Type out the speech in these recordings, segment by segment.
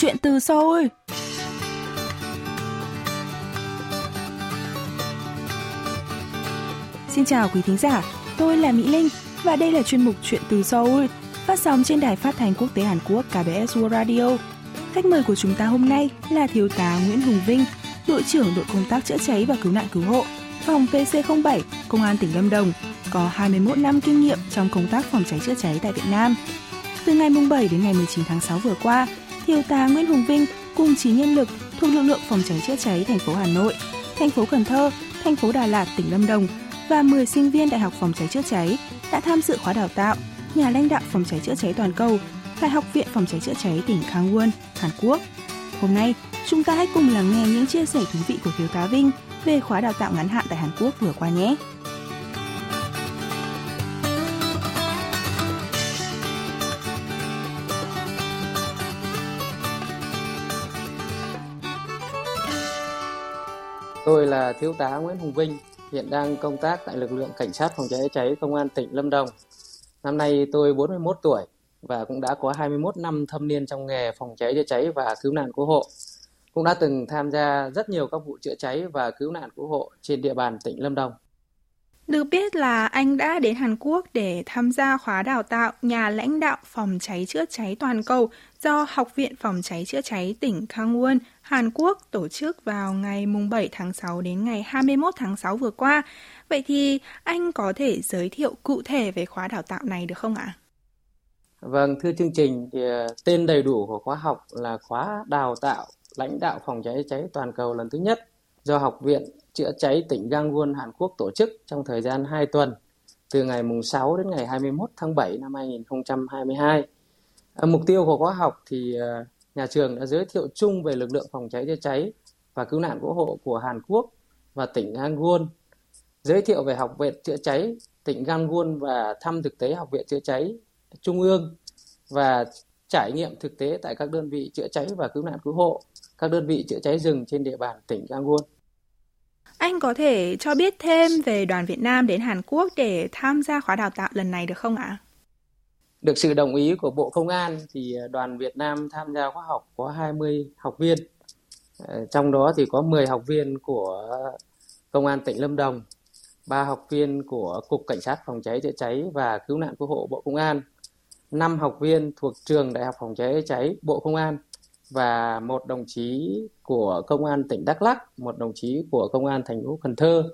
Chuyện từ Seoul Xin chào quý thính giả, tôi là Mỹ Linh và đây là chuyên mục Chuyện từ Seoul phát sóng trên đài phát thanh quốc tế Hàn Quốc KBS World Radio. Khách mời của chúng ta hôm nay là Thiếu tá Nguyễn Hùng Vinh, đội trưởng đội công tác chữa cháy và cứu nạn cứu hộ, phòng PC07, Công an tỉnh Lâm Đồng, có 21 năm kinh nghiệm trong công tác phòng cháy chữa cháy tại Việt Nam. Từ ngày 7 đến ngày 19 tháng 6 vừa qua, Thiếu tá Nguyễn Hùng Vinh cùng 9 nhân lực thuộc lực lượng phòng cháy chữa cháy thành phố Hà Nội, thành phố Cần Thơ, thành phố Đà Lạt, tỉnh Lâm Đồng và 10 sinh viên Đại học Phòng cháy chữa cháy đã tham dự khóa đào tạo nhà lãnh đạo phòng cháy chữa cháy toàn cầu tại Học viện Phòng cháy chữa cháy tỉnh Kangwon, Hàn Quốc. Hôm nay, chúng ta hãy cùng lắng nghe những chia sẻ thú vị của Thiếu tá Vinh về khóa đào tạo ngắn hạn tại Hàn Quốc vừa qua nhé. Tôi là Thiếu tá Nguyễn Hùng Vinh, hiện đang công tác tại lực lượng Cảnh sát phòng cháy cháy Công an tỉnh Lâm Đồng. Năm nay tôi 41 tuổi và cũng đã có 21 năm thâm niên trong nghề phòng cháy chữa cháy và cứu nạn cứu hộ. Cũng đã từng tham gia rất nhiều các vụ chữa cháy và cứu nạn cứu hộ trên địa bàn tỉnh Lâm Đồng. Được biết là anh đã đến Hàn Quốc để tham gia khóa đào tạo nhà lãnh đạo phòng cháy chữa cháy toàn cầu do Học viện Phòng cháy chữa cháy tỉnh Kangwon, Hàn Quốc tổ chức vào ngày 7 tháng 6 đến ngày 21 tháng 6 vừa qua. Vậy thì anh có thể giới thiệu cụ thể về khóa đào tạo này được không ạ? Vâng, thưa chương trình, thì ờ, tên đầy đủ của khóa học là khóa đào tạo lãnh đạo phòng cháy chữa cháy toàn cầu lần thứ nhất do Học viện Chữa cháy tỉnh Gangwon, Hàn Quốc tổ chức trong thời gian 2 tuần từ ngày mùng 6 đến ngày 21 tháng 7 năm 2022. Ờ, mục tiêu của khóa học thì ờ, nhà trường đã giới thiệu chung về lực lượng phòng cháy chữa cháy và cứu nạn cứu hộ của Hàn Quốc và tỉnh Gangwon, giới thiệu về Học viện Chữa cháy tỉnh Gangwon và thăm thực tế Học viện Chữa cháy Trung ương và trải nghiệm thực tế tại các đơn vị chữa cháy và cứu nạn cứu hộ, các đơn vị chữa cháy rừng trên địa bàn tỉnh Gangwon. Anh có thể cho biết thêm về đoàn Việt Nam đến Hàn Quốc để tham gia khóa đào tạo lần này được không ạ? Được sự đồng ý của Bộ Công an thì đoàn Việt Nam tham gia khóa học có 20 học viên. Ờ, trong đó thì có 10 học viên của Công an tỉnh Lâm Đồng, 3 học viên của Cục Cảnh sát Phòng cháy chữa cháy và Cứu nạn cứu hộ Bộ Công an, 5 học viên thuộc Trường Đại học Phòng cháy chữa cháy Bộ Công an và một đồng chí của công an tỉnh Đắk Lắk, một đồng chí của công an thành phố Cần Thơ.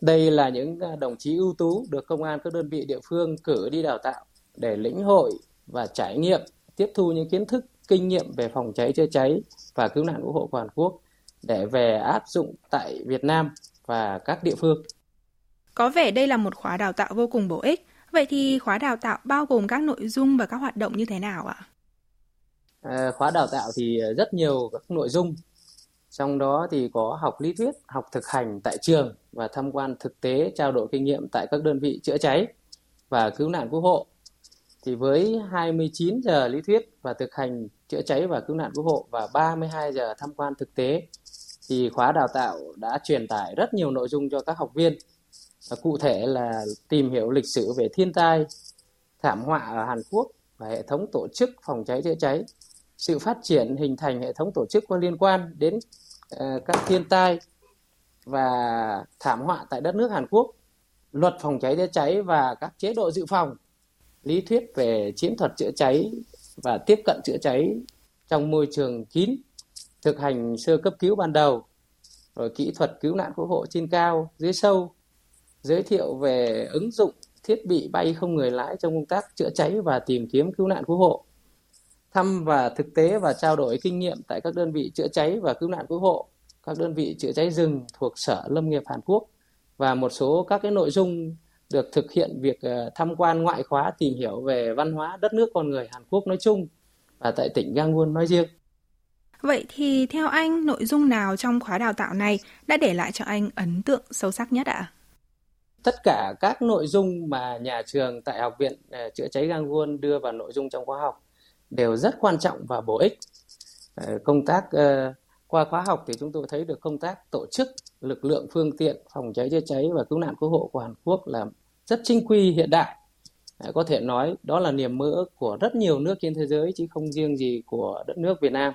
Đây là những à, đồng chí ưu tú được công an các đơn vị địa phương cử đi đào tạo để lĩnh hội và trải nghiệm, tiếp thu những kiến thức, kinh nghiệm về phòng cháy chữa cháy và cứu nạn cứu hộ của Hàn Quốc để về áp dụng tại Việt Nam và các địa phương. Có vẻ đây là một khóa đào tạo vô cùng bổ ích. Vậy thì khóa đào tạo bao gồm các nội dung và các hoạt động như thế nào ạ? À, khóa đào tạo thì à, rất nhiều các nội dung. Trong đó thì có học lý thuyết học thực hành tại trường và tham quan thực tế trao đổi kinh nghiệm tại các đơn vị chữa cháy và cứu nạn cứu hộ. Thì với 29 giờ lý thuyết và thực hành chữa cháy và cứu nạn cứu hộ và 32 giờ tham quan thực tế thì khóa đào tạo đã truyền tải rất nhiều nội dung cho các học viên và cụ thể là tìm hiểu lịch sử về thiên tai thảm họa ở Hàn Quốc và hệ thống tổ chức phòng cháy chữa cháy. Sự phát triển hình thành hệ thống tổ chức có liên quan đến uh, các thiên tai và thảm họa tại đất nước Hàn Quốc, luật phòng cháy chữa cháy và các chế độ dự phòng, lý thuyết về chiến thuật chữa cháy và tiếp cận chữa cháy trong môi trường kín, thực hành sơ cấp cứu ban đầu, rồi kỹ thuật cứu nạn cứu hộ trên cao, dưới sâu, giới thiệu về ứng dụng thiết bị bay không người lái trong công tác chữa cháy và tìm kiếm cứu nạn cứu hộ thăm và thực tế và trao đổi kinh nghiệm tại các đơn vị chữa cháy và cứu nạn cứu hộ, các đơn vị chữa cháy rừng thuộc Sở Lâm nghiệp Hàn Quốc và một số các cái nội dung được thực hiện việc ờ, tham quan ngoại khóa tìm hiểu về văn hóa đất nước con người Hàn Quốc nói chung và tại tỉnh Gangwon nói riêng. Vậy thì theo anh, nội dung nào trong khóa đào tạo này đã để lại cho anh ấn tượng sâu sắc nhất ạ? Tất cả các nội dung mà nhà trường tại Học viện ờ, Chữa cháy Gangwon đưa vào nội dung trong khóa học đều rất quan trọng và bổ ích. Ờ, công tác ờ, qua khóa học thì chúng tôi thấy được công tác tổ chức, lực lượng phương tiện phòng cháy chữa cháy và cứu nạn cứu hộ của Hàn Quốc là rất chính quy, hiện đại có thể nói đó là niềm mơ ước của rất nhiều nước trên thế giới chứ không riêng gì của đất nước Việt Nam.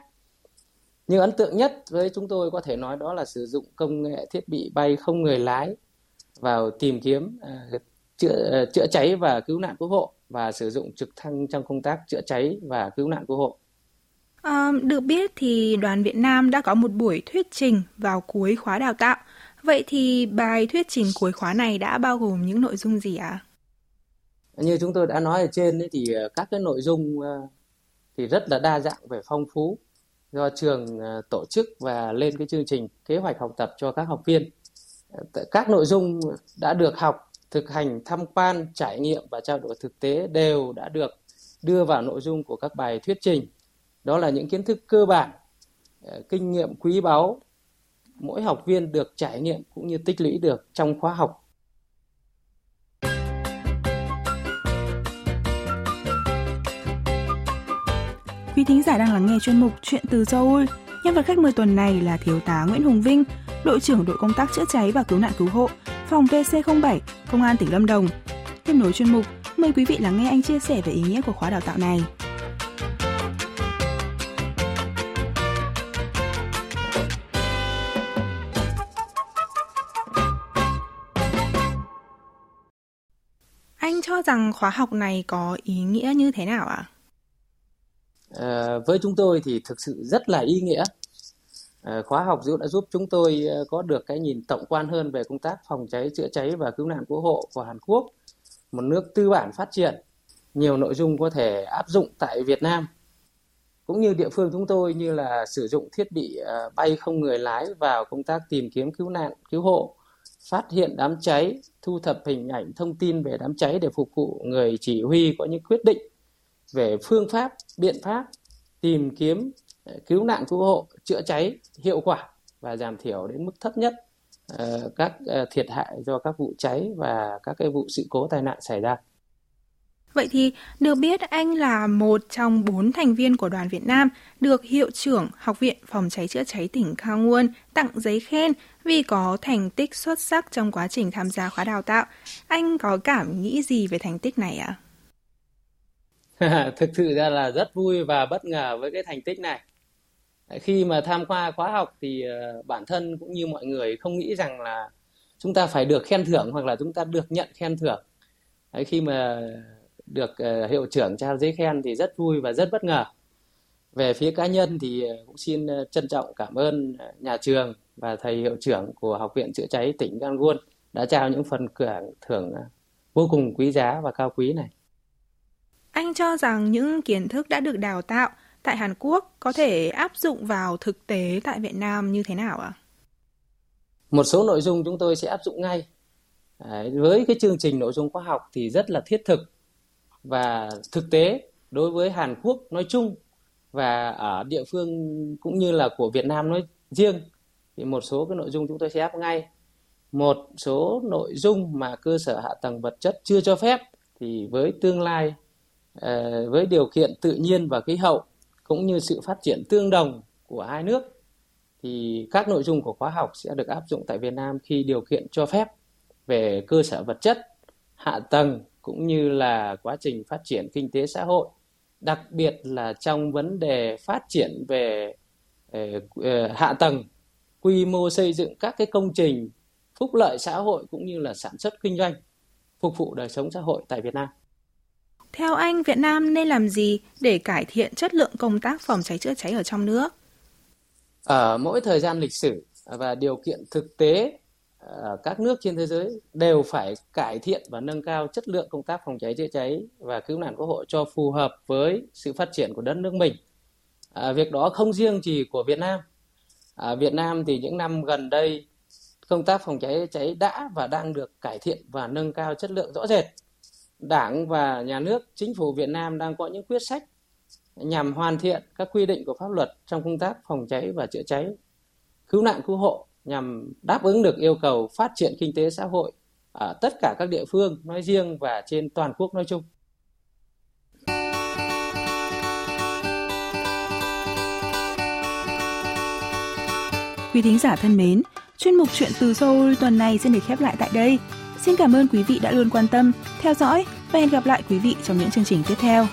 Nhưng ấn tượng nhất với chúng tôi có thể nói đó là sử dụng công nghệ thiết bị bay không người lái vào tìm kiếm uh, chữa uh, chữa cháy và cứu nạn cứu hộ và sử dụng trực thăng trong công tác chữa cháy và cứu nạn cứu hộ. À, được biết thì đoàn Việt Nam đã có một buổi thuyết trình vào cuối khóa đào tạo. Vậy thì bài thuyết trình cuối khóa này đã bao gồm những nội dung gì ạ? À? Như chúng tôi đã nói ở trên thì các cái nội dung thì rất là đa dạng về phong phú do trường tổ chức và lên cái chương trình kế hoạch học tập cho các học viên. Các nội dung đã được học, thực hành, tham quan, trải nghiệm và trao đổi thực tế đều đã được đưa vào nội dung của các bài thuyết trình. Đó là những kiến thức cơ bản, ờ, kinh nghiệm quý báu mỗi học viên được trải nghiệm cũng như tích lũy được trong khóa học Quý thính giả đang lắng nghe chuyên mục Chuyện từ Seoul. Nhân vật khách mời tuần này là Thiếu tá Nguyễn Hùng Vinh, đội trưởng đội công tác chữa cháy và cứu nạn cứu hộ, phòng PC07, Công an tỉnh Lâm Đồng. Tiếp nối chuyên mục, mời quý vị lắng nghe anh chia sẻ về ý nghĩa của khóa đào tạo này. Anh cho rằng khóa học này có ý nghĩa như thế nào ạ? À? À, với chúng tôi thì thực sự rất là ý nghĩa. Ờ, khóa học đã giúp chúng tôi ờ, có được cái nhìn tổng quan hơn về công tác phòng cháy, chữa cháy và cứu nạn cứu hộ của Hàn Quốc, một nước tư bản phát triển. Nhiều nội dung có thể áp dụng tại Việt Nam cũng như địa phương chúng tôi như là sử dụng thiết bị ờ, bay không người lái vào công tác tìm kiếm cứu nạn cứu hộ phát hiện đám cháy thu thập hình ảnh thông tin về đám cháy để phục vụ người chỉ huy có những quyết định về phương pháp biện pháp tìm kiếm cứu nạn cứu hộ chữa cháy hiệu quả và giảm thiểu đến mức thấp nhất uh, các uh, thiệt hại do các vụ cháy và các cái vụ sự cố tai nạn xảy ra. Vậy thì được biết anh là một trong bốn thành viên của đoàn Việt Nam được Hiệu trưởng Học viện Phòng cháy chữa cháy tỉnh Kangwon tặng giấy khen vì có thành tích xuất sắc trong quá trình tham gia khóa đào tạo. Anh có cảm nghĩ gì về thành tích này ạ? À? thực sự ra là rất vui và bất ngờ với cái thành tích này khi mà tham qua khóa học thì ờ, bản thân cũng như mọi người không nghĩ rằng là chúng ta phải được khen thưởng hoặc là chúng ta được nhận khen thưởng. Đấy, khi mà được uh, hiệu trưởng trao giấy khen thì rất vui và rất bất ngờ. Về phía cá nhân thì ờ, cũng xin trân trọng cảm ơn nhà trường và thầy hiệu trưởng của học viện chữa cháy tỉnh Gangwon đã trao những phần thưởng vô cùng quý giá và cao quý này. Anh cho rằng những kiến thức đã được đào tạo tại Hàn Quốc có thể áp dụng vào thực tế tại Việt Nam như thế nào ạ? Một số nội dung chúng tôi sẽ áp dụng ngay. Đấy, với cái chương trình nội dung khoa học thì rất là thiết thực và thực tế đối với Hàn Quốc nói chung và ở địa phương cũng như là của Việt Nam nói riêng thì một số cái nội dung chúng tôi sẽ áp ngay. Một số nội dung mà cơ sở hạ tầng vật chất chưa cho phép thì với tương lai ờ, với điều kiện tự nhiên và khí hậu cũng như sự phát triển tương đồng của hai nước thì các nội dung của khóa học sẽ được áp dụng tại Việt Nam khi điều kiện cho phép về cơ sở vật chất, hạ tầng cũng như là quá trình phát triển kinh tế xã hội, đặc biệt là trong vấn đề phát triển về ờ, ờ, hạ tầng, quy mô xây dựng các cái công trình phúc lợi xã hội cũng như là sản xuất kinh doanh phục vụ đời sống xã hội tại Việt Nam. Theo anh, Việt Nam nên làm gì để cải thiện chất lượng công tác phòng cháy chữa cháy ở trong nước? Ở mỗi thời gian lịch sử và điều kiện thực tế ở các nước trên thế giới đều phải cải thiện và nâng cao chất lượng công tác phòng cháy chữa cháy và cứu nạn cứu hộ cho phù hợp với sự phát triển của đất nước mình. À, việc đó không riêng chỉ của Việt Nam. À, Việt Nam thì những năm gần đây công tác phòng cháy chữa cháy đã và đang được cải thiện và nâng cao chất lượng rõ rệt. Đảng và nhà nước, chính phủ Việt Nam đang có những quyết sách nhằm hoàn thiện các quy định của pháp luật trong công tác phòng cháy và chữa cháy, cứu nạn cứu hộ nhằm đáp ứng được yêu cầu phát triển kinh tế xã hội ở tất cả các địa phương nói riêng và trên toàn quốc nói chung. Quý thính giả thân mến, chuyên mục chuyện từ Seoul tuần này xin được khép lại tại đây. Xin cảm ơn quý vị đã luôn quan tâm, theo dõi và hẹn gặp lại quý vị trong những chương trình tiếp theo.